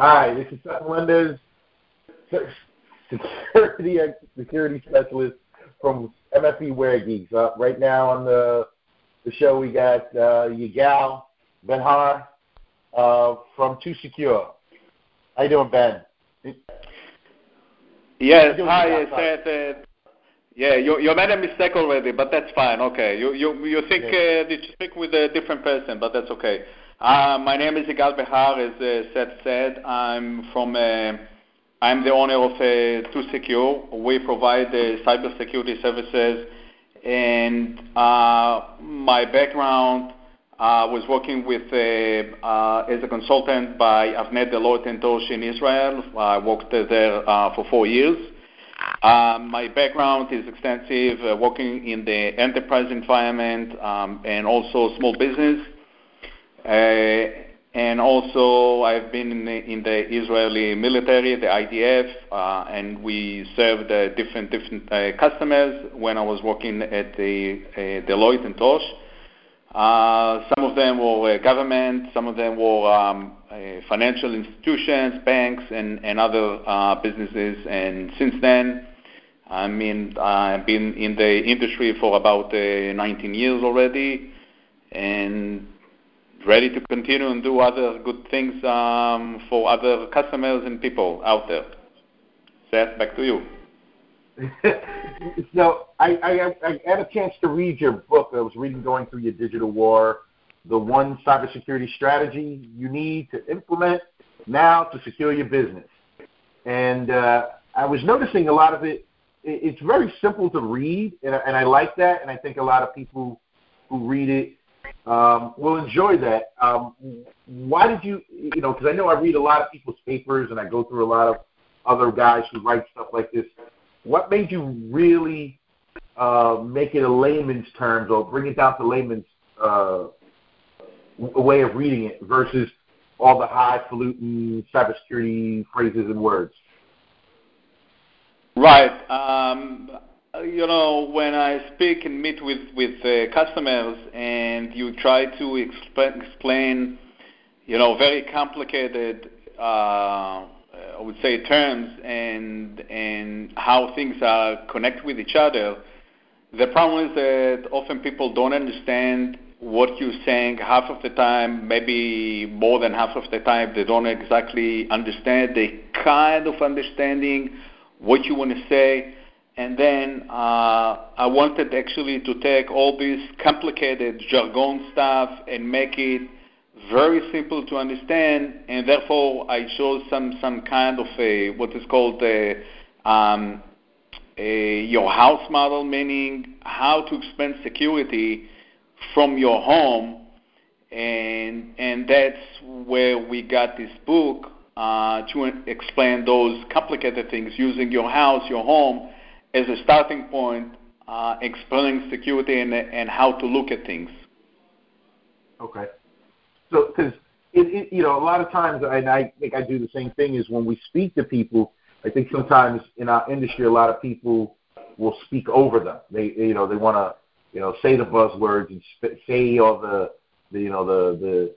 Hi, this is Seth Melendez, security security specialist from MFE WareGeeks. Uh, right now on the the show, we got uh, Yigal Ben-Har uh, from 2Secure. How you doing, Ben? Yes, hi, Seth. Uh, yeah, you you made a mistake already, but that's fine. Okay, you you you think Yeah. uh, you speak with a different person, but that's okay. Uh, my name is Yigal Behar, as uh, Seth said. I'm from. Uh, I'm the owner of uh, Too Secure. We provide uh, cybersecurity services, and uh, my background uh, was working with uh, as a consultant by Avnet Deloitte and Touche in Israel. I worked there uh, for four years. My background is extensive, working in the enterprise environment um, and also small business. Uh, and also, I've been in the, in the Israeli military, the IDF, uh, and we served uh, different different uh, customers when I was working at the uh, Deloitte and Touche. Uh, some of them were government, some of them were um, financial institutions, banks, and, and other businesses. And since then, I mean, I've been in the industry for about uh, 19 years already, and ready to continue and do other good things um, for other customers and people out there. Seth, back to you. so I, I, I had a chance to read your book. I was reading going through your digital war, the one cybersecurity strategy you need to implement now to secure your business. And uh, I was noticing a lot of it. it- It's very simple to read, and, and I like that. And I think a lot of people who read it um, will enjoy that. Um, why did you, you know, because I know I read a lot of people's papers and I go through a lot of other guys who write stuff like this. What made you really uh, make it a layman's terms or bring it down to layman's uh, way of reading it versus all the highfalutin cybersecurity phrases and words? Right. Um, you know, when I speak and meet with with uh, customers, and you try to exp- explain, you know, very complicated, uh, I would say, terms and and how things are connect with each other. The problem is that often people don't understand what you're saying half of the time, maybe more than half of the time, they don't exactly understand. They kind of understanding what you want to say. And then uh, I wanted actually to take all this complicated jargon stuff and make it very simple to understand. And therefore, I chose some some kind of a what is called a, um, a your house model, meaning how to expand security from your home, and and that's where we got this book uh, to explain those complicated things using your house, your home, as a starting point, uh, explaining security and and how to look at things. Okay. So, because you know, a lot of times, and I think I do the same thing, is when we speak to people, I think sometimes in our industry, a lot of people will speak over them. They, you know, they want to, you know, say the buzzwords and say all the, the, you know, the the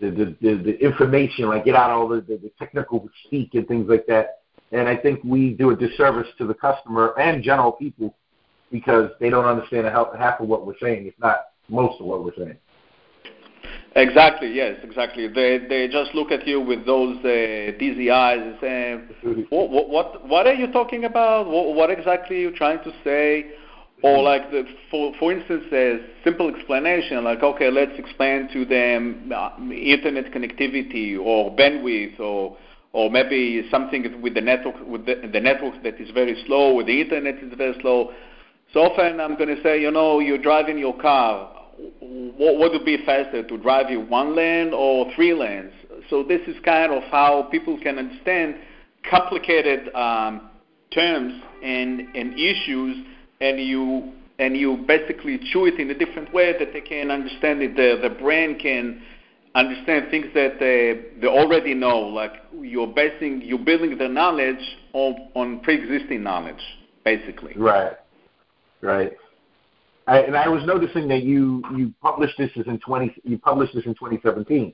the, the, the, the information, like get out all the, the, the technical speak and things like that. And I think we do a disservice to the customer and general people because they don't understand half, of what we're saying, if not most of what we're saying. Exactly. Yes. Exactly. They they just look at you with those uh, dizzy eyes and say, what, what what what are you talking about? What, what exactly are you trying to say? Or like the, for for instance, a simple explanation like, okay, let's explain to them uh, internet connectivity or bandwidth or or maybe something with the network with the, the network that is very slow with the internet is very slow. So often I'm going to say, you know, you're driving your car. What what would be faster to drive you one lane or three lanes? So this is kind of how people can understand complicated um, terms and and issues, and you and you basically chew it in a different way that they can understand it. The the brain can understand things that they, they already know. Like you're basing you're building the knowledge on on pre-existing knowledge, basically. Right. Right. I, and I was noticing that you you published this in twenty you published this in 2017,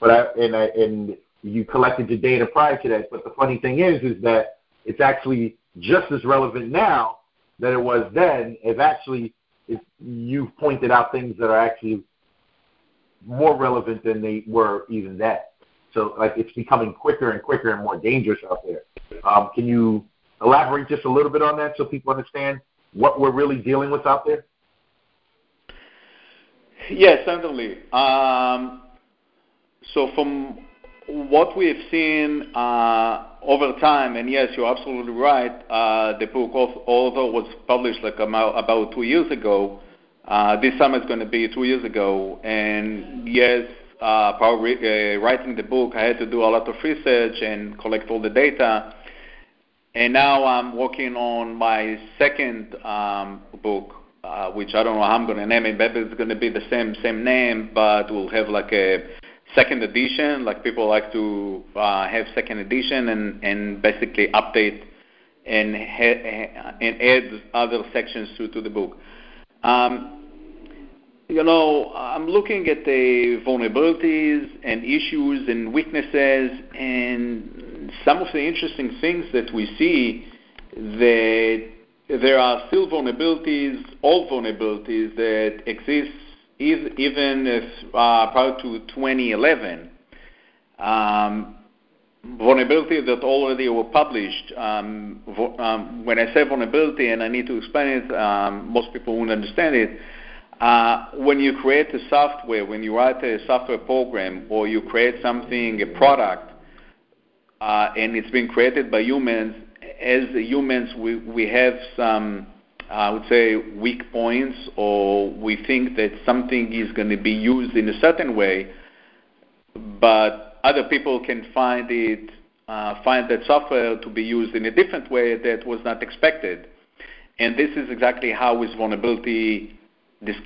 but I and I and you collected your data prior to that. But the funny thing is, is that it's actually just as relevant now that it was then. If actually, if you've pointed out things that are actually more relevant than they were even then. So like it's becoming quicker and quicker and more dangerous out there. Um, can you elaborate just a little bit on that so people understand what we're really dealing with out there? Yes, certainly. Um, so from what we have seen uh, over time, and yes, you're absolutely right. Uh, the book, although was published like about, about two years ago, uh, this summer is going to be two years ago. And yes, uh, probably uh, writing the book, I had to do a lot of research and collect all the data. And now I'm working on my second um, book, uh, which I don't know how I'm going to name it. Maybe it's going to be the same same name, but we'll have like a second edition. Like people like to uh, have second edition and and basically update and ha- and add other sections to to the book. Um, you know, I'm looking at the vulnerabilities and issues and weaknesses, and some of the interesting things that we see that there are still vulnerabilities, old vulnerabilities that exist even if uh, prior to 2011. Um, vulnerabilities that already were published. Um, um, when I say vulnerability, and I need to explain it, um, most people won't understand it. Uh, when you create a software, when you write a software program, or you create something, a product, uh, and it's been created by humans, as humans, we, we have some, I would say, weak points, or we think that something is going to be used in a certain way, but other people can find it, uh, find that software to be used in a different way that was not expected. And this is exactly how this vulnerability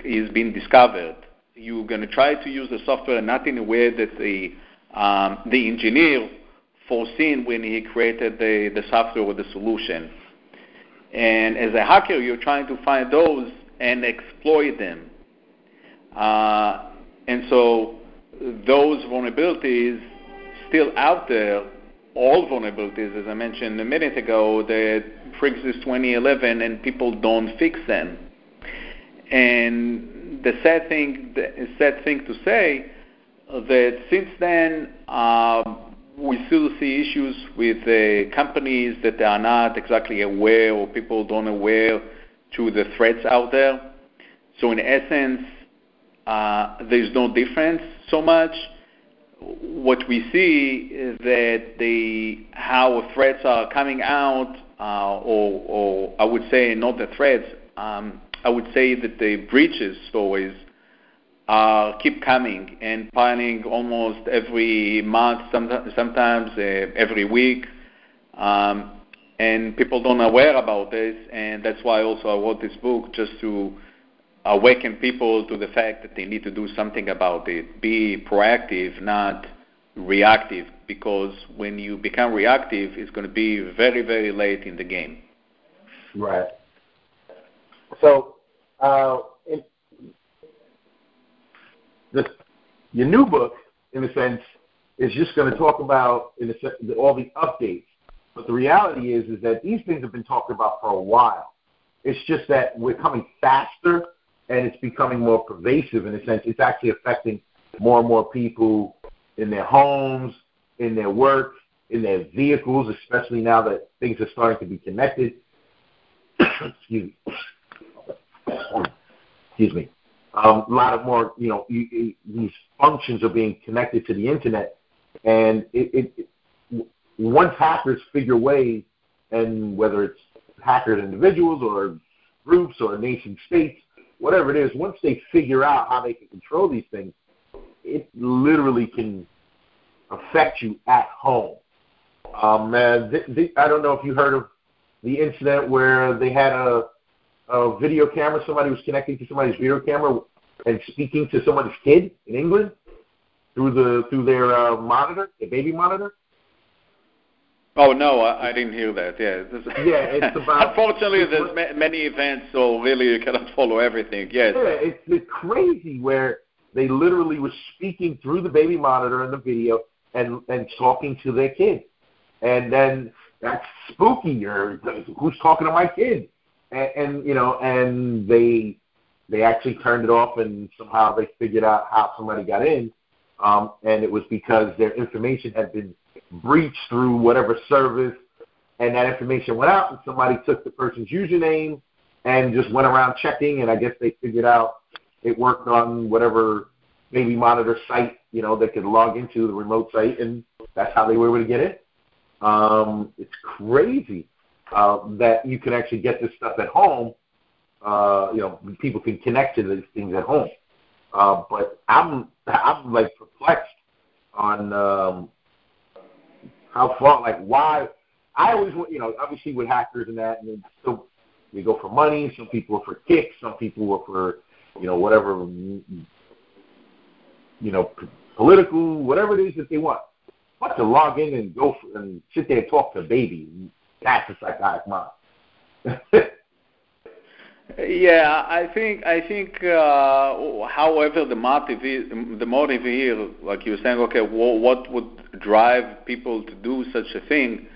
is being discovered. You're going to try to use the software not in a way that the um, the engineer foreseen when he created the, the software or the solution. And as a hacker, you're trying to find those and exploit them. Uh, and so those vulnerabilities still out there, all vulnerabilities, as I mentioned a minute ago, that pre-exist 2011 and people don't fix them. And the sad thing, the sad thing to say, that since then um, we still see issues with uh, companies that are not exactly aware or people don't aware to the threats out there. So in essence, uh, there's no difference so much. What we see is that the how threats are coming out, uh, or, or I would say not the threats, um, I would say that the breaches stories uh, keep coming and piling almost every month, sometimes, sometimes uh, every week. Um, and people don't aware about this, and that's why also I wrote this book just to awaken people to the fact that they need to do something about it. Be proactive, not reactive, because when you become reactive, it's going to be very, very late in the game. Right. So, uh, your new book, in a sense, is just going to talk about in a, all the updates. But the reality is, is that these things have been talked about for a while. It's just that we're coming faster and it's becoming more pervasive in a sense. It's actually affecting more and more people in their homes, in their work, in their vehicles, especially now that things are starting to be connected. Excuse me. Excuse me. Um, a lot of more, you know, you, you, these functions are being connected to the internet, and it, it, it once hackers figure ways, and whether it's hackers individuals or groups or nation states, whatever it is, once they figure out how they can control these things, it literally can affect you at home. Um, uh, th- th- I don't know if you heard of the incident where they had a a video camera. Somebody was connecting to somebody's video camera and speaking to someone's kid in England through the through their uh, monitor, the baby monitor. Oh no, I, I didn't hear that. Yeah, yeah, it's about. Unfortunately, it's, there's ma- many events, so really you cannot follow everything. Yes. Yeah, it's, it's crazy where they literally were speaking through the baby monitor and the video and and talking to their kid, and then that's spooky or who's talking to my kid, and, and you know, and they they actually turned it off, and somehow they figured out how somebody got in, um, and it was because their information had been breached through whatever service, and that information went out, and somebody took the person's username and just went around checking, and I guess they figured out it worked on whatever maybe monitor site, you know, they could log into the remote site, and that's how they were able to get it. Um, it's crazy uh, that you can actually get this stuff at home. Uh, you know, people can connect to these things at home. Uh, but I'm I'm like perplexed on um, how far, like why. I always, you know, obviously with hackers and that, and so they go for money. Some people are for kicks. Some people are for, you know, whatever you know, political, whatever it is that they want. But to log in and go for, and sit there and talk to a baby, that's a psychotic mind. yeah, I think I think. Uh, however, the motive is, the motive here, like you were saying, okay, well, what would drive people to do such a thing?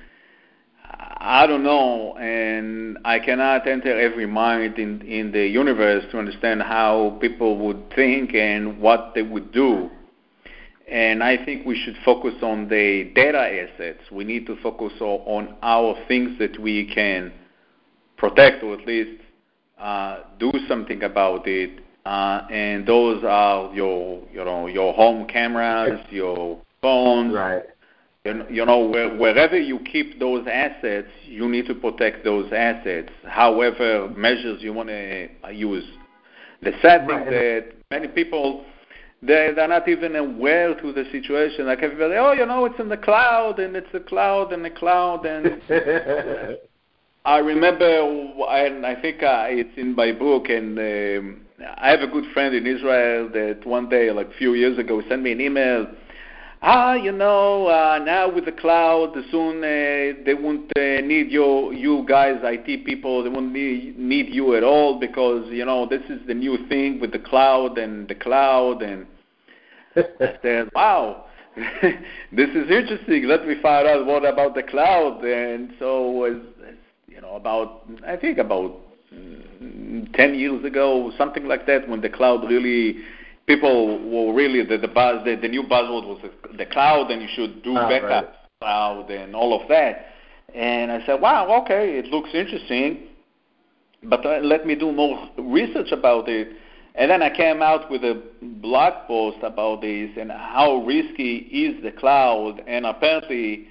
I don't know, and I cannot enter every mind in in the universe to understand how people would think and what they would do. And I think we should focus on the data assets. We need to focus on our things that we can protect, or at least uh, do something about it. Uh, and those are your, you know, your home cameras, your phones, right you know, wherever you keep those assets, you need to protect those assets, however measures you want to use. The sad thing right. that many people, they, they're not even aware to the situation. Like everybody, oh, you know, it's in the cloud, and it's the cloud, and the cloud, and... I remember, and I think uh, it's in my book, and um, I have a good friend in Israel that one day, like a few years ago, sent me an email ah, you know, uh, now with the cloud, soon uh, they won't uh, need you, you guys, IT people, they won't need, need you at all because, you know, this is the new thing with the cloud and the cloud. And I said, wow, this is interesting. Let me find out what about the cloud. And so, was, you know, about, I think about mm, 10 years ago, something like that, when the cloud really people were really the the buzz the, the new buzzword was the, the cloud and you should do oh, backup right. cloud and all of that. And I said, wow, okay, it looks interesting, but uh, let me do more research about it. And then I came out with a blog post about this and how risky is the cloud. And apparently,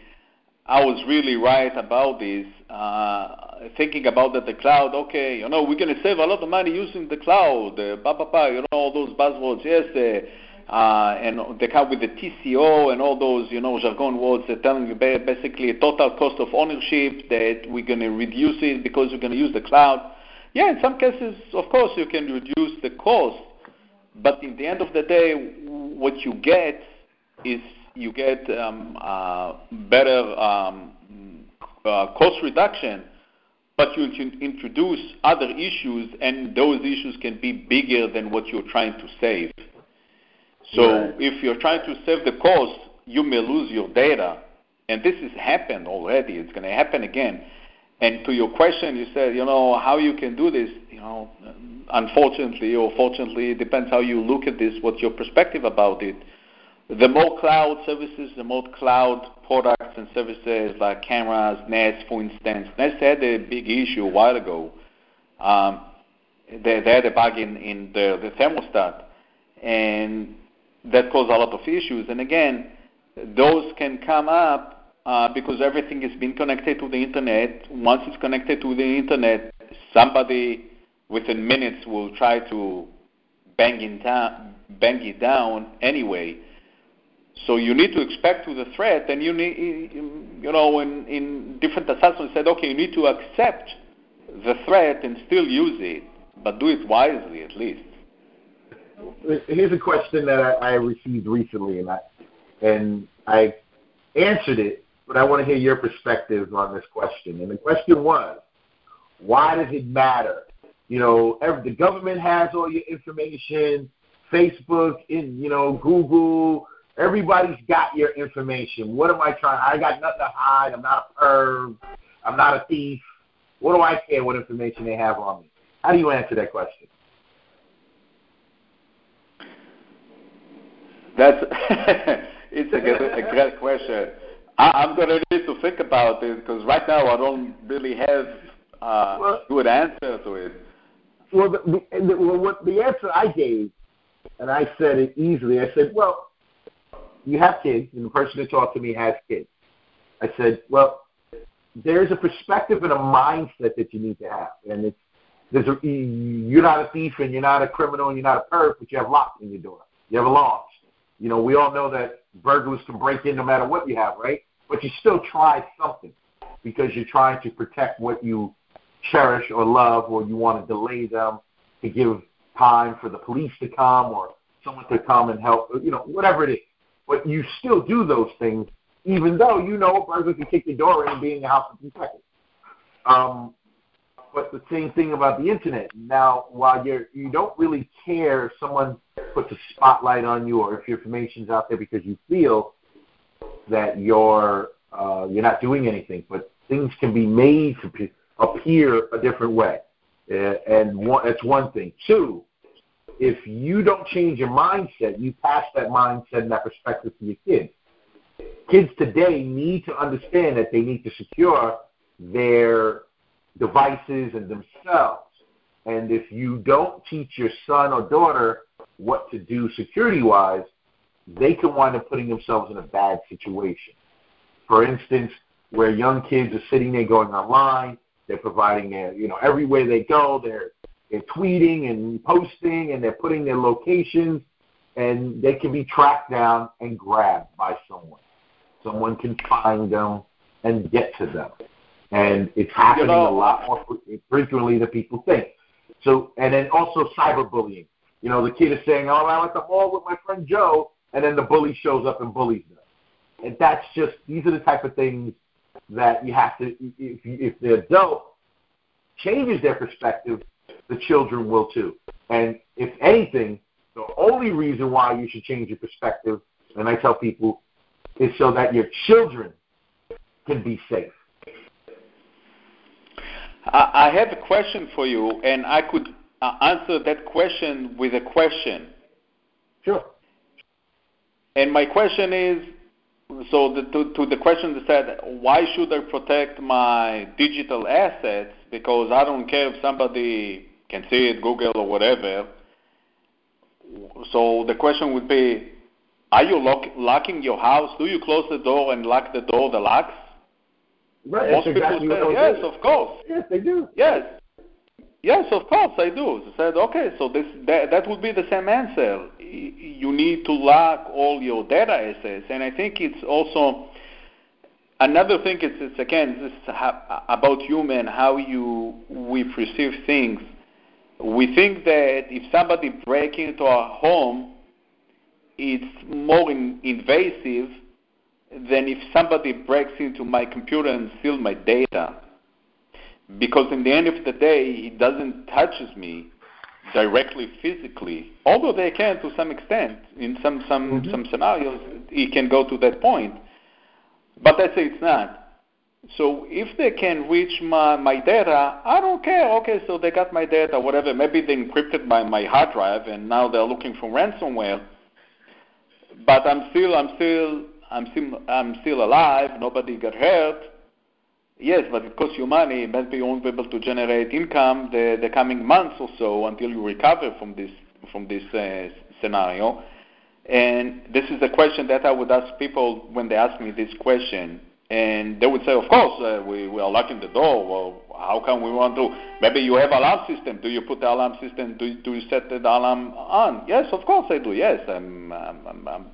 I was really right about this. Uh, thinking about that the cloud, okay, you know, we're going to save a lot of money using the cloud, uh, bah, bah, you know, all those buzzwords, yes, uh, uh, and they come with the TCO and all those, you know, jargon words that telling you basically total cost of ownership that we're going to reduce it because we're going to use the cloud. Yeah, in some cases, of course, you can reduce the cost, but in the end of the day, what you get is you get um, uh, better um, uh, cost reduction, but you introduce other issues, and those issues can be bigger than what you're trying to save. So right. if you're trying to save the cost, you may lose your data, and this has happened already. It's going to happen again. And to your question, you said, you know, how you can do this. You know, unfortunately or fortunately, it depends how you look at this. What's your perspective about it? The more cloud services, the more cloud products and services like cameras, Nest, for instance. Nest had a big issue a while ago. Um, they, they had a bug in, in the, the thermostat, and that caused a lot of issues. And again, those can come up uh, because everything is being connected to the internet. Once it's connected to the internet, somebody within minutes will try to bang it down, bang it down anyway. So you need to expect to the threat, and you need, you know, in, in different assessments said, okay, you need to accept the threat and still use it, but do it wisely at least. Here's a question that I, I received recently, and I and I answered it, but I want to hear your perspective on this question. And the question was, why does it matter? You know, every, the government has all your information, Facebook, in you know, Google Everybody's got your information. What am I trying? I got nothing to hide. I'm not a perv. I'm not a thief. What do I care what information they have on me? How do you answer that question? That's it's a good, a great question. I, am going to need to think about it because right now I don't really have a well, good answer to it. Well, the, the, well, what the answer I gave, and I said it easily. I said, well, you have kids, and the person that talked to me has kids. I said, well, there's a perspective and a mindset that you need to have, and it's there's a, you're not a thief and you're not a criminal and you're not a perp, but you have locks in your door. You have alarms. You know, we all know that burglars can break in no matter what you have, right? But you still try something because you're trying to protect what you cherish or love, or you want to delay them to give time for the police to come or someone to come and help, you know, whatever it is. But you still do those things, even though you know a burglar can kick your door in and be in your house in seconds. Um, but the same thing about the internet. Now, while you're you don't really care if someone puts a spotlight on you or if your information's out there because you feel that you're uh, you're not doing anything, but things can be made to appear a different way, uh, and one, that's one thing. Two, if you don't change your mindset, you pass that mindset and that perspective to your kids. Kids today need to understand that they need to secure their devices and themselves. And if you don't teach your son or daughter what to do security wise, they can wind up putting themselves in a bad situation. For instance, where young kids are sitting there going online, they're providing their, you know, everywhere they go, they're they're tweeting and posting and they're putting their locations and they can be tracked down and grabbed by someone. Someone can find them and get to them and it's happening a lot more frequently than people think. So, and then also cyberbullying. You know, the kid is saying, "Oh, I'm at the mall with my friend Joe," and then the bully shows up and bullies them. And that's just these are the type of things that you have to. If if the adult changes their perspective, the children will too. And if anything, the only reason why you should change your perspective, and I tell people, is so that your children can be safe. I have a question for you, and I could uh, answer that question with a question. Sure. And my question is so the, to, to the question that said, why should I protect my digital assets? Because I don't care if somebody can see it, Google or whatever. So the question would be, are you lock, locking your house? Do you close the door and lock the door, the locks? Right. Most exactly people say, yes, of course. Yes, they do. Yes. Yes, of course I do. I said, okay, so this that, that would be the same answer. You need to lock all your data assets, and I think it's also another thing. Is it's again this is about human how you we perceive things. We think that if somebody breaks into our home, it's more in, invasive than if somebody breaks into my computer and steals my data. Because in the end of the day, it doesn't touches me directly physically, although they can to some extent. In some some mm-hmm. some scenarios, it can go to that point. But let's say it's not. So if they can reach my, my data, I don't care. Okay, so they got my data, whatever. Maybe they encrypted my, my hard drive and now they're looking for ransomware. But I'm still I'm still I'm still, I'm still alive, nobody got hurt. Yes, but it costs you money. Maybe you won't be able to generate income the, the coming months or so until you recover from this from this uh, scenario. And this is a question that I would ask people when they ask me this question. And they would say, of course, uh, we, we are locking the door. Well, how come we want to? Maybe you have alarm system. Do you put the alarm system? Do, do you set the alarm on? Yes, of course I do. Yes, I'm, I'm, I'm, I'm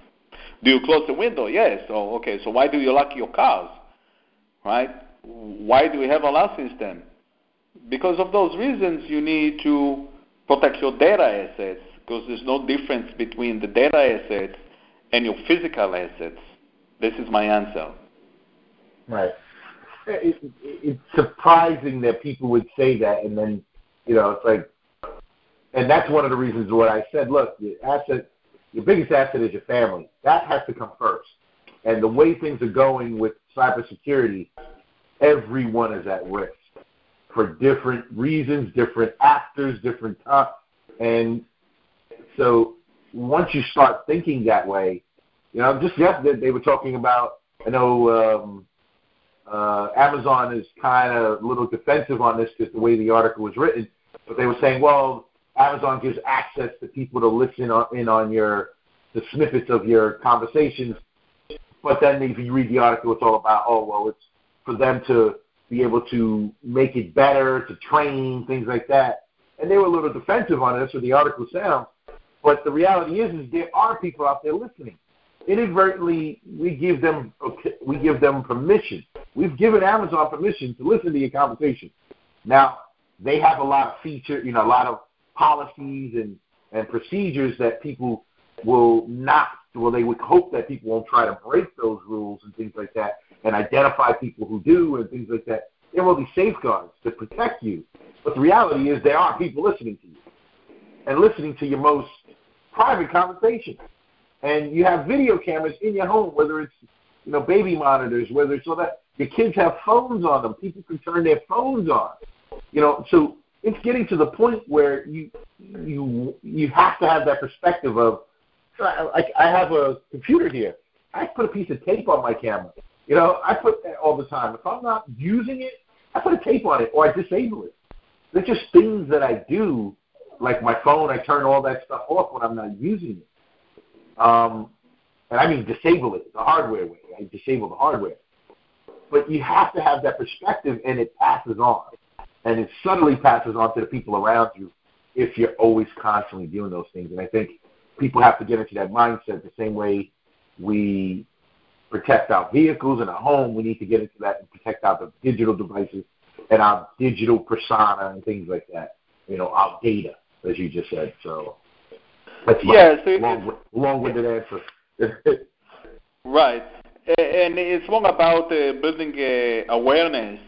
do you close the window? Yes. Oh, okay. So why do you lock your cars? Right? Why do we have alarm system? Because of those reasons, you need to protect your data assets because there's no difference between the data assets and your physical assets. This is my answer. Right. It, it, it's surprising that people would say that, and then, you know, it's like, and that's one of the reasons what I said. Look, the asset your biggest asset is your family. That has to come first. And the way things are going with cybersecurity, everyone is at risk for different reasons, different actors, different time. And so once you start thinking that way, you know, just yesterday they were talking about. I know um, uh, Amazon is kind of a little defensive on this because the way the article was written, but they were saying, well, Amazon gives access to people to listen on, in on your the snippets of your conversations. But then if you read the article, it's all about, oh, well, it's for them to be able to make it better, to train, things like that. And they were a little defensive on it. That's what the article sounds. But the reality is, is there are people out there listening. Inadvertently, we give them we give them permission. We've given Amazon permission to listen to your conversation. Now they have a lot of feature, you know, a lot of policies and and procedures that people will not. Well, they would hope that people won't try to break those rules and things like that and identify people who do and things like that. There will be safeguards to protect you. But the reality is there are people listening to you and listening to your most private conversations. And you have video cameras in your home, whether it's you know baby monitors, whether it's all that your kids have phones on them. People can turn their phones on. You know, so it's getting to the point where you you you have to have that perspective of like I have a computer here. I put a piece of tape on my camera. You know, I put that all the time. If I'm not using it, I put a tape on it or I disable it. They're just things that I do, like my phone. I turn all that stuff off when I'm not using it. Um, and I mean disable it the hardware way. I disable the hardware. But you have to have that perspective, and it passes on, and it subtly passes on to the people around you if you're always constantly doing those things. And I think people have to get into that mindset the same way we protect our vehicles and our home, we need to get into that and protect our digital devices and our digital persona and things like that. You know, our data, as you just said. So that's yeah, so long, long-winded answer. right, and it's more about uh, building uh, awareness.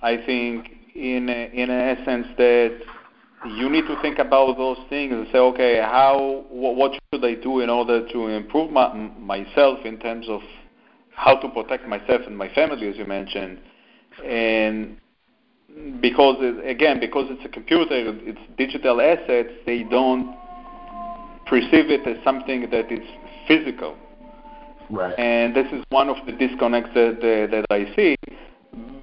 I think, in in essence, that you need to think about those things and say, okay, how what should I do in order to improve my, myself in terms of how to protect myself and my family, as you mentioned, and because it, again, because it's a computer, it's digital assets, they don't perceive it as something that is physical. Right. And this is one of the disconnects that, that I see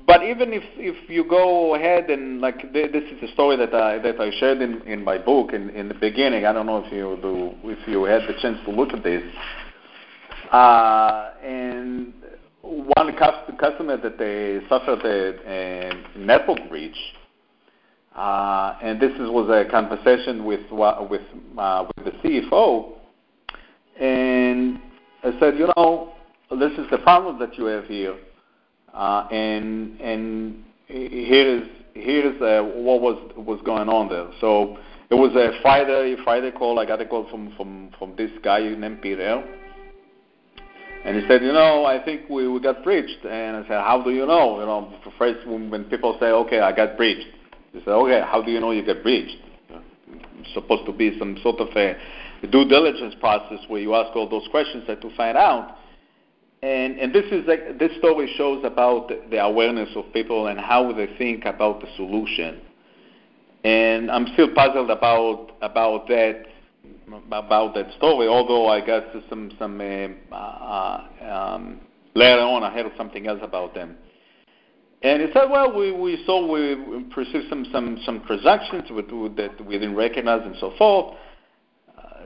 but even if if you go ahead and like this is a story that I that I shared in in my book in in the beginning. I don't know if you do if you had the chance to look at this. Uh, and one customer that they suffered a, a network breach, uh, and this is, was a conversation with with uh, with the CFO, and I said, you know, this is the problem that you have here uh, and and here is here is uh, what was was going on there. So it was a Friday Friday call. I got a call from from from this guy named Peter, and he said, you know, I think we we got breached. And I said, how do you know? You know, first when, when people say, okay, I got breached, they say, okay, how do you know you got breached? It's supposed to be some sort of a due diligence process where you ask all those questions to find out and, and this is like, this story shows about the awareness of people and how they think about the solution. And I'm still puzzled about about that about that story. Although I got some some uh, uh, um, later on I heard something else about them. And he said, well, we, we saw we perceived some some some transactions with, with that we didn't recognize and so forth.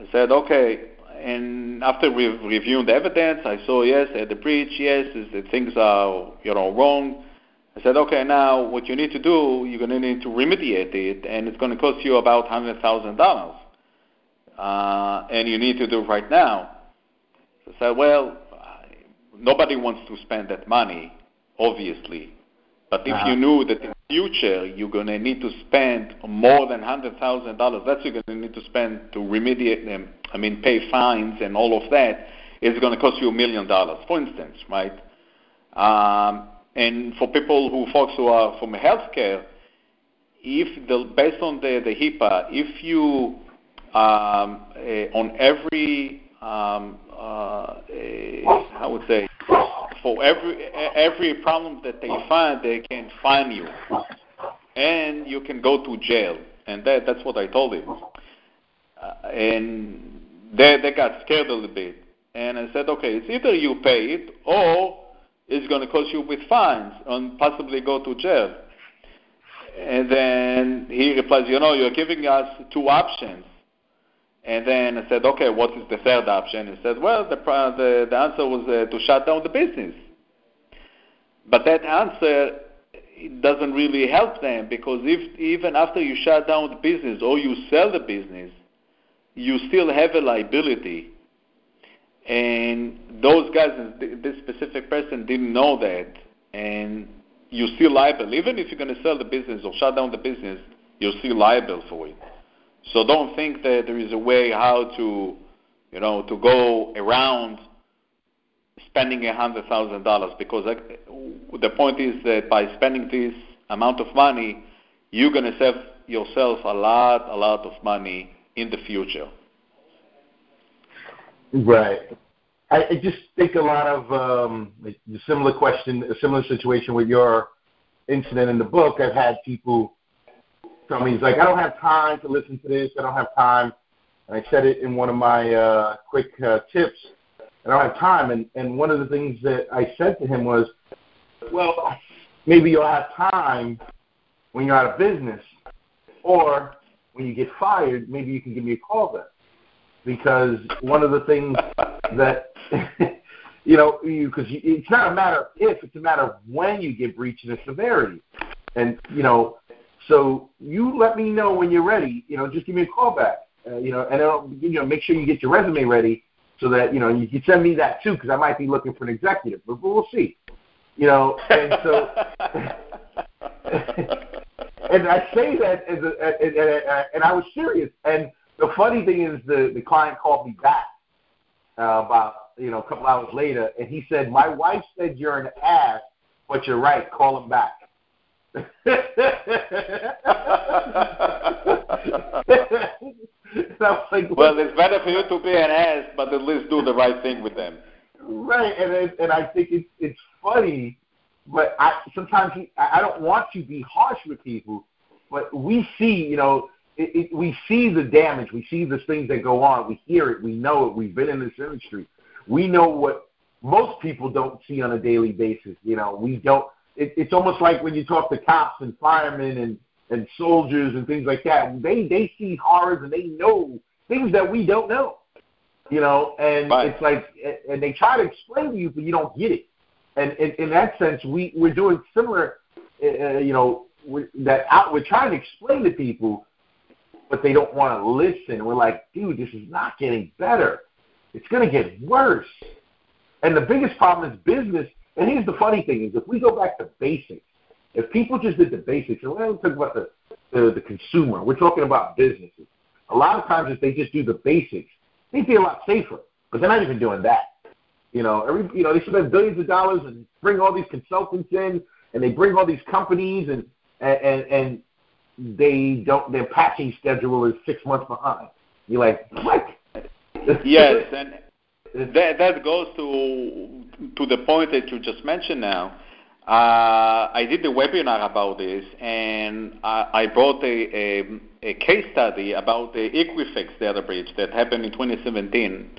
I said, okay, and after re- reviewing the evidence, I saw yes, at the breach, yes, the things are you know wrong. I said, okay, now what you need to do, you're going to need to remediate it, and it's going to cost you about hundred thousand dollars, uh, and you need to do it right now. I said, well, nobody wants to spend that money, obviously, but if uh-huh. you knew that the future you're going to need to spend more than hundred thousand dollars, that's you're going to need to spend to remediate them I mean, pay fines and all of that, is going to cost you a million dollars, for instance, right? Um, and for people who, folks who are from healthcare, if the, based on the, the HIPAA, if you um, uh, on every um, uh, I would say for every every problem that they find, they can find you, and you can go to jail. And that that's what I told him. Uh, and they they got scared a little bit, and I said, okay, it's either you pay it or it's going to cost you with fines and possibly go to jail. And then he replies, you know, you're giving us two options. And then I said, okay, what is the third option? He said, well, the, the, the answer was uh, to shut down the business. But that answer doesn't really help them because if even after you shut down the business or you sell the business, you still have a liability. And those guys, this specific person didn't know that, and you're still liable. Even if you're going to sell the business or shut down the business, you're still liable for it. So don't think that there is a way how to, you know, to go around spending a hundred thousand dollars because the point is that by spending this amount of money, you're to save yourself a lot, a lot of money in the future. Right. I, I just think a lot of um, a similar question, a similar situation with your incident in the book. I've had people tell me, "He's like, I don't have time to listen to this. I don't have time." And I said it in one of my uh, quick uh, tips. I don't have time. And and one of the things that I said to him was, "Well, maybe you'll have time when you're out of business, or when you get fired, maybe you can give me a call then." Because one of the things that you know, because it's not a matter of if, it's a matter of when you get breached and the severity. And you know, so you let me know when you're ready. You know, just give me a call back. Uh, you know, and I'll, you know, make sure you get your resume ready so that you know you can send me that too because I might be looking for an executive, but, but we'll see. You know, and so. and I say that as a, and, and, and I was serious. And the funny thing is, the the client called me back uh, about you know a couple hours later, and he said, "My wife said you're an ass, but you're right. Call him back." Like, well, it's better for you to be an ass, but at least do the right thing with them. Right, and it, and I think it's it's funny, but I sometimes he, I don't want to be harsh with people, but we see, you know, it, it, we see the damage, we see the things that go on, we hear it, we know it, we've been in this industry, we know what most people don't see on a daily basis. You know, we don't. It, it's almost like when you talk to cops and firemen and and soldiers and things like that. They they see horrors and they know things that we don't know. You know, and right. it's like, and they try to explain to you, but you don't get it. And in, in that sense, we we're doing similar. Uh, you know, we that out, we're trying to explain to people but they don't want to listen. We're like, dude, this is not getting better. It's going to get worse. And the biggest problem is business. And here's the funny thing: is if we go back to basics, if people just did the basics, and we're not talking about the, the the consumer, we're talking about businesses. A lot of times, if they just do the basics, they'd be a lot safer. But they're not even doing that. You know, every you know they spend billions of dollars and bring all these consultants in, and they bring all these companies, and and and they don't their patching schedule is six months behind. You're like, what? yes, and that that goes to to the point that you just mentioned now. Uh, I did a webinar about this, and I, I brought a, a, a, case study about the Equifax data breach that happened in 2017.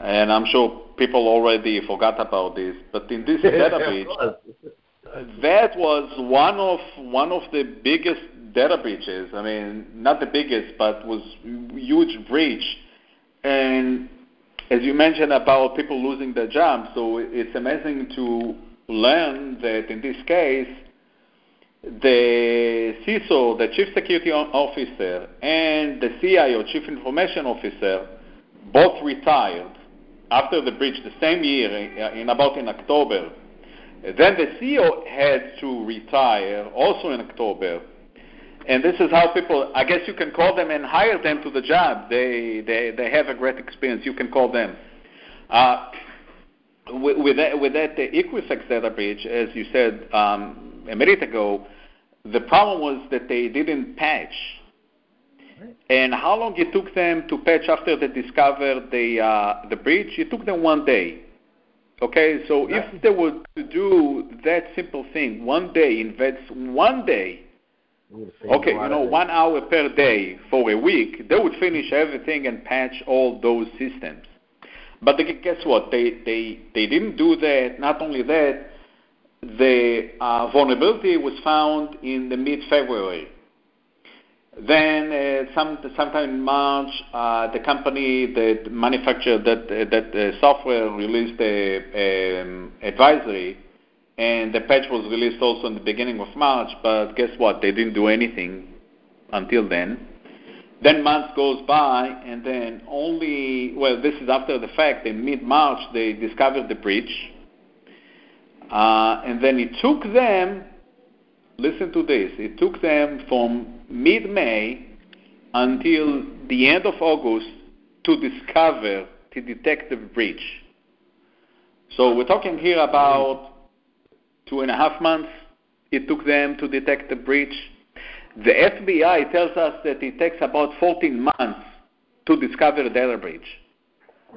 And I'm sure people already forgot about this, but in this data breach, that was one of one of the biggest data breaches. I mean, not the biggest, but was huge breach. And as you mentioned about people losing their jobs, so it's amazing to learn that in this case, the CISO, the Chief Security Officer, and the CIO, Chief Information Officer, both retired after the breach the same year, uh, in about in October. Then the CEO had to retire also in October and this is how people, I guess you can call them and hire them to the job. They, they, they have a great experience. You can call them. Uh, with, with, that, with that the Equifax data breach, as you said um, a minute ago, the problem was that they didn't patch. And how long it took them to patch after they discovered the uh, the breach? It took them one day. Okay, so if they were to do that simple thing, one day, invest one day, okay, you know, one hour per day for a week, they would finish everything and patch all those systems. But guess what? They they they didn't do that. Not only that, the uh, vulnerability was found in the mid-February. Then, uh, some, sometime in March, uh, the company that manufactured that uh, that uh, software released a, um, advisory, and the patch was released also in the beginning of March. But guess what? They didn't do anything until then. Then months goes by, and then only well, this is after the fact. In mid-March, they discovered the breach, uh, and then it took them. Listen to this. It took them from mid-May until the end of August to discover, to detect the breach. So we're talking here about two and a half months it took them to detect the breach. The FBI tells us that it takes about 14 months to discover a data breach.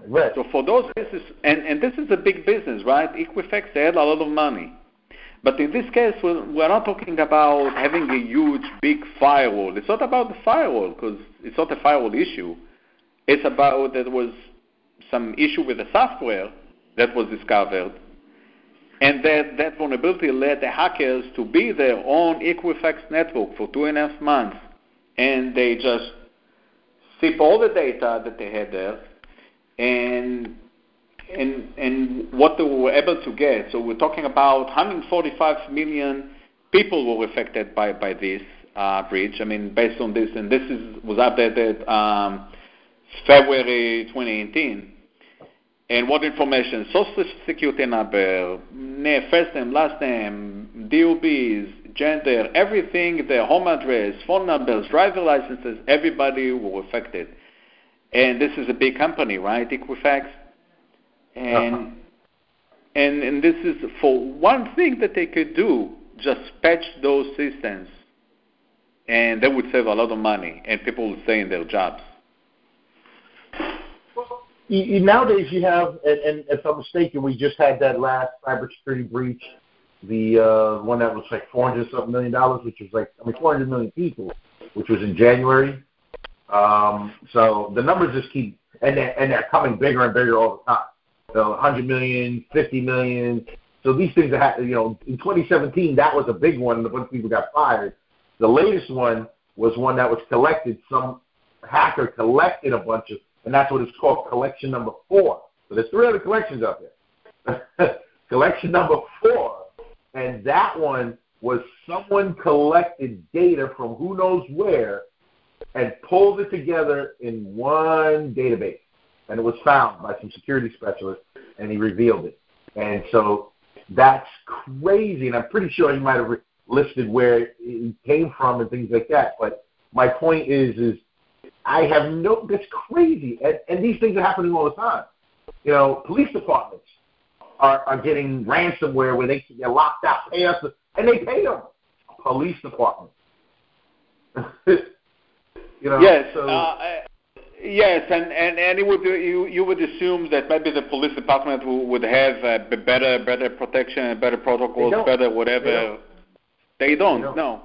Right. So for those business, and, and this is a big business, right? Equifax, they had a lot of money. But in this case, we're, we're not talking about having a huge, big firewall. It's not about the firewall because it's not a firewall issue. It's about there was some issue with the software that was discovered, and that, that vulnerability led the hackers to be there on Equifax network for two and a half months, and they just sip all the data that they had there, and and and what they were able to get. So we're talking about 145 million people were affected by by this uh, breach. I mean, based on this, and this is was updated um, February 2018. And what information? Social security number, first name, last name, DOBs, gender, everything, their home address, phone numbers, driver licenses, everybody were affected. And this is a big company, right? Equifax and uh-huh. and and this is for one thing that they could do, just patch those systems, and they would save a lot of money, and people would stay in their jobs. You, nowadays, you have, and, and if I'm mistaken, we just had that last cybersecurity breach, the uh, one that was like 400 something million dollars, which was like I mean 400 million people, which was in January. Um, so the numbers just keep and they're, and they're coming bigger and bigger all the time uh, 100 million, 50 million. So these things are, you know, in 2017 that was a big one, and a bunch of people got fired. The latest one was one that was collected. Some hacker collected a bunch of, and that's what it's called, collection number four. So there's three other collections out there. collection number four, and that one was someone collected data from who knows where and pulled it together in one database and it was found by some security specialists, and he revealed it. And so that's crazy, and I'm pretty sure he might have listed where it came from and things like that. But my point is, is I have no. That's crazy, and, and these things are happening all the time. You know, police departments are, are getting ransomware where they get locked out, pay us, and they pay them. Police departments. you know. Yes. So, uh, Yes, and, and, and it would you you would assume that maybe the police department would have uh, better better protection, better protocols, better whatever. They don't. They don't, they don't. No.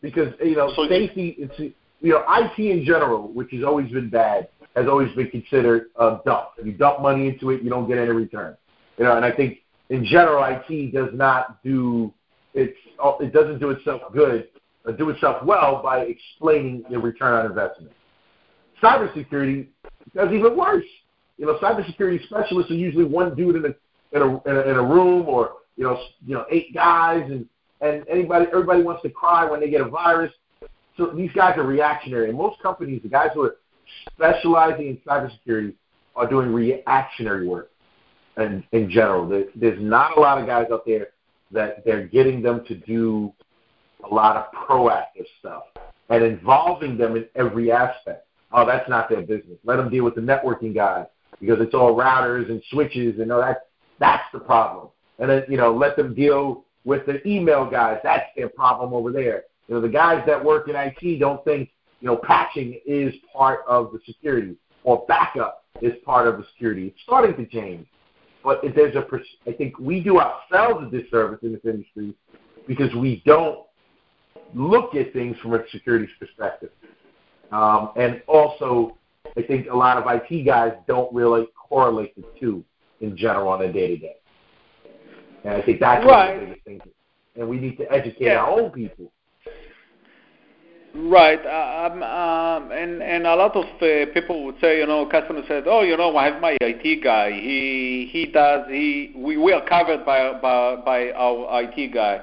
Because you know so safety, it's you know IT in general, which has always been bad, has always been considered a dump. If you dump money into it, you don't get any return. You know, and I think in general, IT does not do it's it doesn't do itself good, uh, do itself well by explaining the return on investment cybersecurity does even worse. You know, cybersecurity specialists are usually one dude in a in a in a, in a room, or you know, you know, eight guys, and and anybody everybody wants to cry when they get a virus. So these guys are reactionary, and most companies, the guys who are specializing in cybersecurity, are doing reactionary work. And in general, there's not a lot of guys out there that they're getting them to do a lot of proactive stuff and involving them in every aspect. Oh, that's not their business. Let them deal with the networking guys because it's all routers and switches and all that. That's the problem. And then you know, let them deal with the email guys. That's their problem over there. You know, the guys that work in IT don't think you know, patching is part of the security or backup is part of the security. It's starting to change. But if there's a, I think we do ourselves a disservice in this industry because we don't look at things from a security perspective. Um, and also, I think a lot of IT guys don't really correlate the two in general on a day to day. And I think that's right. one of the biggest things. And we need to educate yeah. our own people. Right, uh, um, um, and and a lot of uh, people would say, you know, customers said, oh, you know, I have my IT guy. He he does he we, we are covered by by by our IT guy.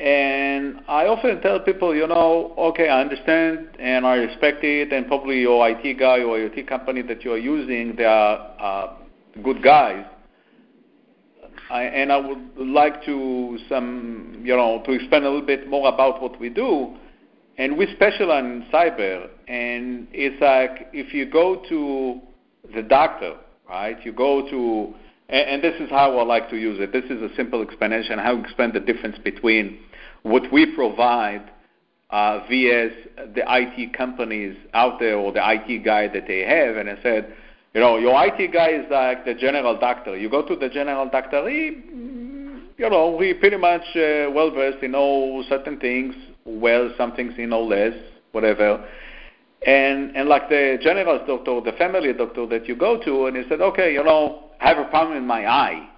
And I often tell people, you know, okay, I understand and I respect it, and probably your IT guy or your IT company that you are using, they are uh, good guys. I, and I would like to some, you know, to expand a little bit more about what we do and we specialize in cyber. And it's like if you go to the doctor, right? You go to, and, and this is how I like to use it. This is a simple explanation. How you explain the difference between what we provide uh, vs the IT companies out there or the IT guy that they have. And I said, you know, your IT guy is like the general doctor. You go to the general doctor, he, you know, he pretty much uh, well versed in all certain things well, some things you know less, whatever. And and like the general doctor, the family doctor that you go to, and he said, okay, you know, I have a problem in my eye.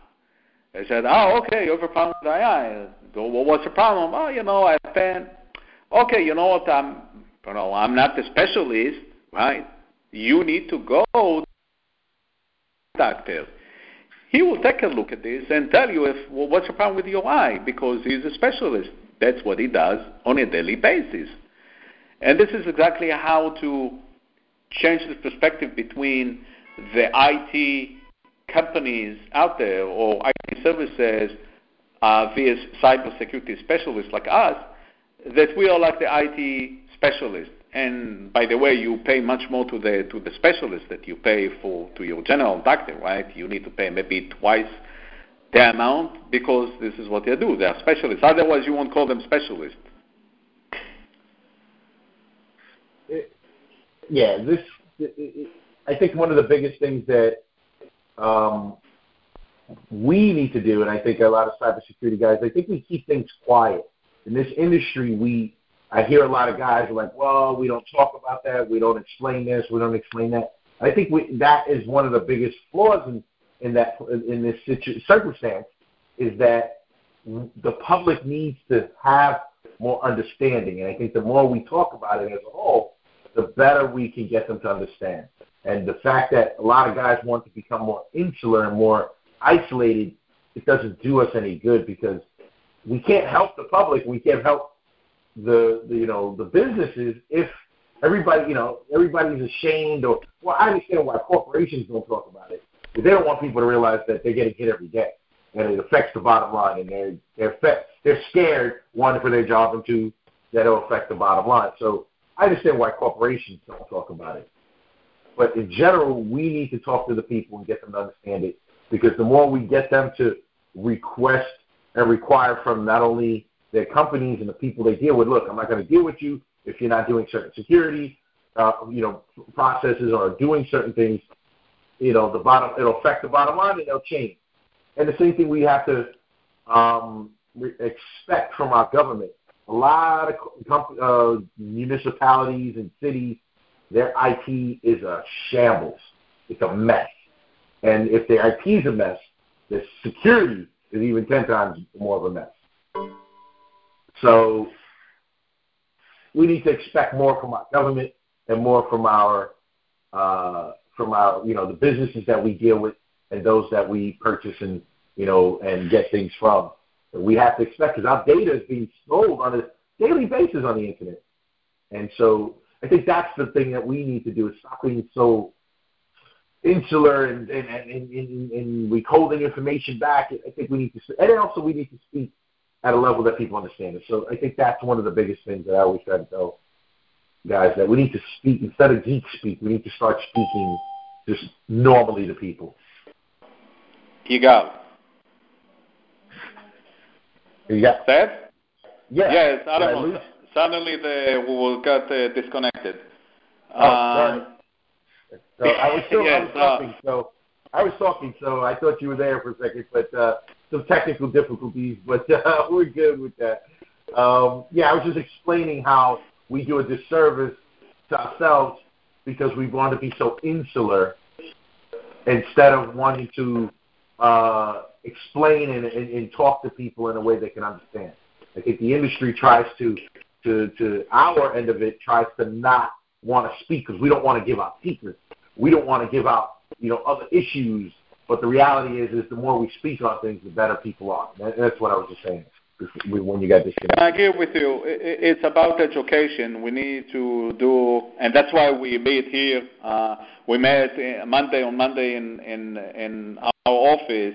I said, oh, okay, you have a problem with my eye. Go, well, what's the problem? Oh, you know, I have pain. Okay, you know what? I'm, you know, I'm not the specialist, right? You need to go doctor. He will take a look at this and tell you if well, what's the problem with your eye because he's a specialist. That's what he does on a daily basis. And this is exactly how to change the perspective between the IT companies out there or IT services uh, via cybersecurity specialists like us, that we are like the IT specialists. And by the way, you pay much more to the to the specialist that you pay for to your general doctor, right? You need to pay maybe twice the amount because this is what they do. They are specialists. Otherwise, you won't call them specialists. yeah, this. I think one of the biggest things that um, we need to do, and I think a lot of cybersecurity guys, I think we keep things quiet. In this industry, we I hear a lot of guys are like, "Well, we don't talk about that. We don't explain this. We don't explain that." I think we, that is one of the biggest flaws in in that in this situ- circumstance is that the public needs to have more understanding, and I think the more we talk about it as a whole, the better we can get them to understand. And the fact that a lot of guys want to become more insular and more isolated, it doesn't do us any good because we can't help the public, we can't help the, the you know the businesses if everybody you know everybody's ashamed or well I understand why corporations don't talk about it but they don't want people to realize that they're getting hit every day, and it affects the bottom line, and they're they're they're scared one for their job, and two that it'll affect the bottom line. So I understand why corporations don't talk about it, but in general, we need to talk to the people and get them to understand it. Because the more we get them to request and require from not only their companies and the people they deal with, look, I'm not going to deal with you if you're not doing certain security, uh, you know, processes or doing certain things you know, the bottom it'll affect the bottom line and they'll change. And the same thing we have to um, expect from our government. A lot of uh, municipalities and cities, their IT is a shambles. It's a mess. And if their IT is a mess, the security is even ten times more of a mess. So we need to expect more from our government and more from our uh, from our, you know, the businesses that we deal with and those that we purchase and, you know, and get things from. We have to expect because our data is being sold on a daily basis on the internet. And so I think that's the thing that we need to do is stop being so insular and, and, and, and, and withholding information back. I think we need to, and also we need to speak at a level that people understand it. So I think that's one of the biggest things that I always try to tell guys, that we need to speak instead of geek speak. We need to start speaking just normally to people. You got. You got. Seth? Yeah. Yes, I don't know. Suddenly, the we will get uh, disconnected. Oh, sorry. Um, so I was still yes, I was uh, talking, so I was talking, so I thought you were there for a second, but uh, some technical difficulties, but uh, we're good with that. Um, yeah, I was just explaining how we do a disservice to ourselves because we want to be so insular instead of wanting to uh, explain and, and, and talk to people in a way they can understand. I think the industry tries to, to, to our end of it, tries to not want to speak because we don't want to give out secrets. We don't want to give out, you know, other issues. But the reality is, is the more we speak on things, the better people are. That's what I was just saying when you got disconnected. I agree with you. It's about education. We need to do, and that's why we meet here. Uh, we met Monday on Monday in in in our office,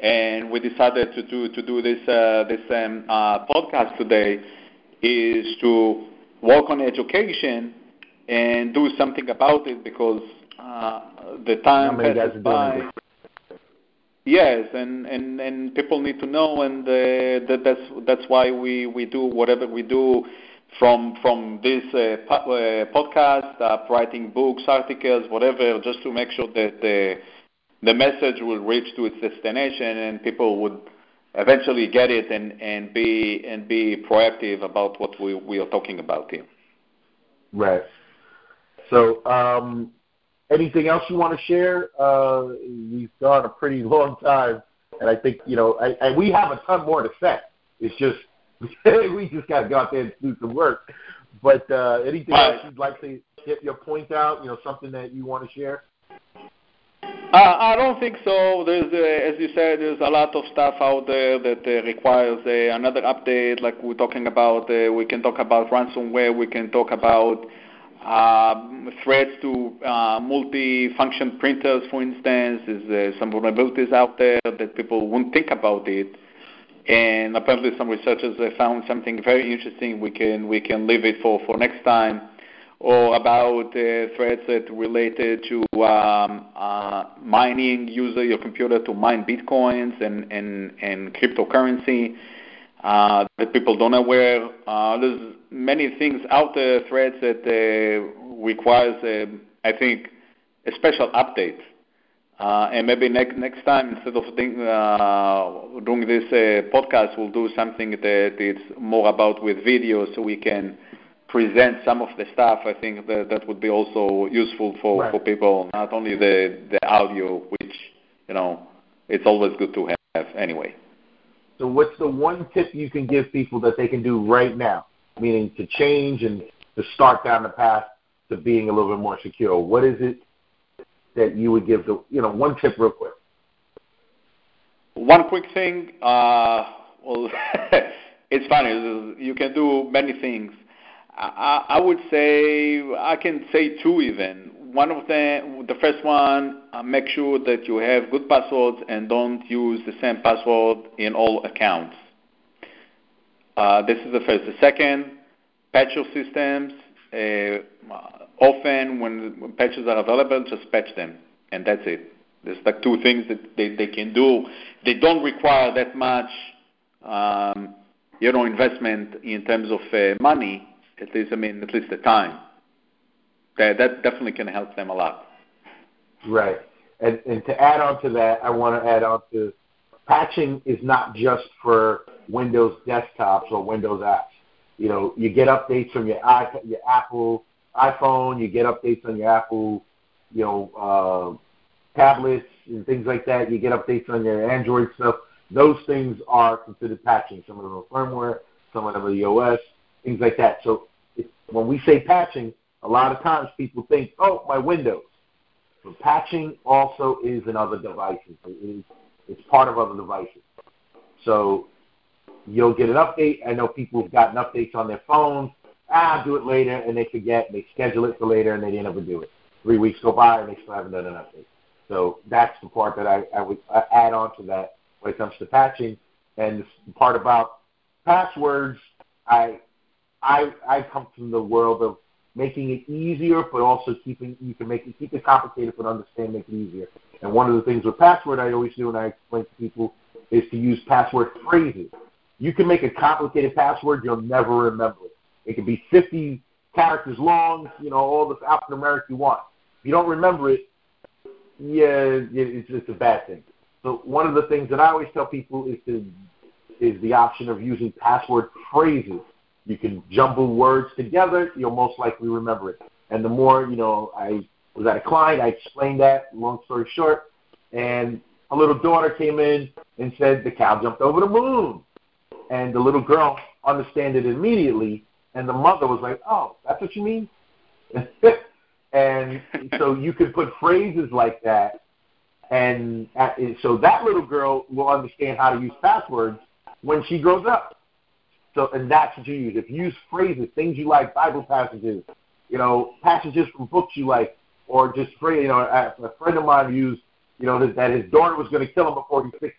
and we decided to do to do this uh, this um, uh, podcast today is to work on education and do something about it because uh, the time passes by. Yes, and, and, and people need to know, and uh, that, that's that's why we, we do whatever we do, from from this uh, po- uh, podcast, uh, writing books, articles, whatever, just to make sure that the the message will reach to its destination, and people would eventually get it and, and be and be proactive about what we, we are talking about here. Right. So, um, anything else you want to share? Uh, we've gone a pretty long time, and I think you know, I, I, we have a ton more to say. It's just we just got to go out there and do some work. But uh, anything right. else you'd like to get your point out? You know, something that you want to share? Uh, I don't think so. There's, uh, as you said, there's a lot of stuff out there that uh, requires uh, another update. Like we're talking about, uh, we can talk about ransomware. We can talk about threats to uh, multi-function printers, for instance, is uh, some vulnerabilities out there that people wouldn't think about it. And apparently, some researchers have found something very interesting. We can we can leave it for, for next time, or about uh, threats that related to um, uh, mining, using your computer to mine bitcoins and and and cryptocurrency uh, that people don't aware. Uh, there's many things out there, threads that uh, requires, uh, I think, a special update. Uh, and maybe next next time, instead of doing, uh, doing this uh, podcast, we'll do something that it's more about with video, so we can present some of the stuff. I think that that would be also useful for, right. for people, not only the the audio, which you know it's always good to have anyway. So, what's the one tip you can give people that they can do right now, meaning to change and to start down the path to being a little bit more secure? What is it that you would give the you know one tip real quick? One quick thing. Uh, well, it's funny. You can do many things. I, I would say I can say two even one of the the first one, uh, make sure that you have good passwords and don't use the same password in all accounts. Uh, this is the first. The second, patch your systems. Uh, often, when, when patches are available, just patch them, and that's it. There's like two things that they, they can do. They don't require that much, um, you know, investment in terms of uh, money. At least, I mean, at least the time that definitely can help them a lot. Right. And, and to add on to that, I want to add on to patching is not just for Windows desktops or Windows apps. You know, you get updates from your iPad, your Apple iPhone, you get updates on your Apple, you know, uh, tablets and things like that. You get updates on your Android stuff. Those things are considered patching. Some of them are firmware, some of them are the OS, things like that. So when we say patching, a lot of times people think, oh, my Windows. But patching also is in other devices. It is, it's part of other devices. So you'll get an update. I know people have gotten updates on their phones. Ah, I'll do it later, and they forget. They schedule it for later, and they never do it. Three weeks go by, and they still haven't done an update. So that's the part that I, I would add on to that when it comes to patching. And the part about passwords, I I I come from the world of making it easier, but also keeping you can make it keep it complicated but understand make it easier. And one of the things with password I always do and I explain to people is to use password phrases. You can make a complicated password, you'll never remember it. It could be 50 characters long, you know, all the alphanumeric you want. If you don't remember it, yeah, it's, it's a bad thing. So one of the things that I always tell people is to is the option of using password phrases. You can jumble words together, you'll most likely remember it. And the more, you know, I was at a client, I explained that, long story short, and a little daughter came in and said the cow jumped over the moon. And the little girl understood it immediately, and the mother was like, "Oh, that's what you mean." and so you could put phrases like that, uh, and so that little girl will understand how to use passwords when she grows up. So, and that's what you use. If you use phrases, things you like, Bible passages, you know, passages from books you like, or just phrase, you know, a, friend of mine used, you know, that, that his daughter was going to kill him before he's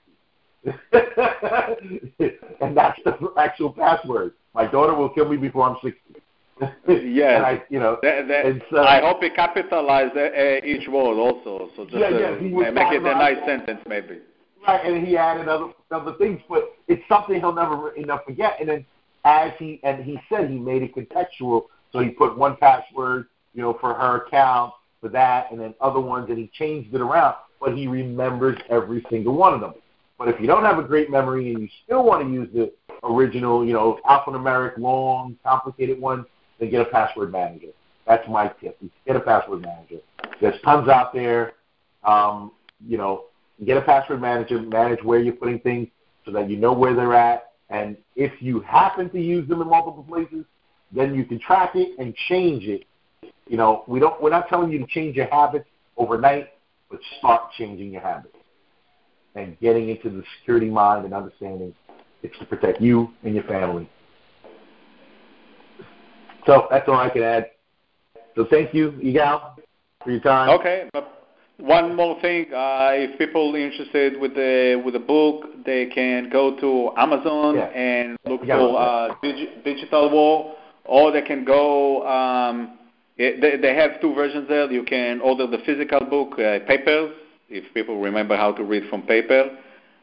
60. and that's the actual password. My daughter will kill me before I'm 60. yes. I, you know, that, that, so, I hope he capitalized uh, each word also. So just yeah, yeah, uh, make it a nice sentence, maybe. Right, and he added other other things, but it's something he'll never enough forget. And then as he and he said he made it contextual, so he put one password, you know, for her account for that, and then other ones, and he changed it around. But he remembers every single one of them. But if you don't have a great memory and you still want to use the original, you know, alphanumeric, long, complicated one, then get a password manager. That's my tip. Get a password manager. There's tons out there. Um, you know, get a password manager, manage where you're putting things so that you know where they're at. And if you happen to use them in multiple places, then you can track it and change it. You know, we don't. We're not telling you to change your habits overnight, but start changing your habits and getting into the security mind and understanding it's to protect you and your family. So that's all I can add. So thank you, Yigal, for your time. Okay. One more thing, uh, if people are interested with the with the book, they can go to Amazon yeah. and look for uh, Digi- Digital War, or they can go. Um, they, they have two versions there. You can order the physical book, uh, papers, if people remember how to read from paper.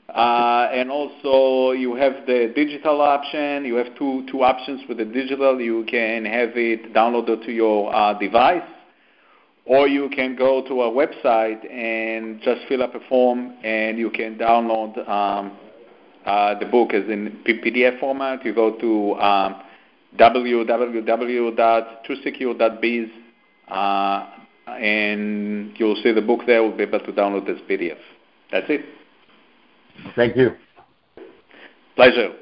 Uh, and also you have the digital option. You have two two options with the digital. You can have it downloaded to your uh, device, or you can go to our website and just fill up a form, and you can download um, uh, the book as in PDF format. You go to um, www.2secure.biz, uh, and you'll see the book there. We'll be able to download this PDF. That's it. Thank you. Pleasure.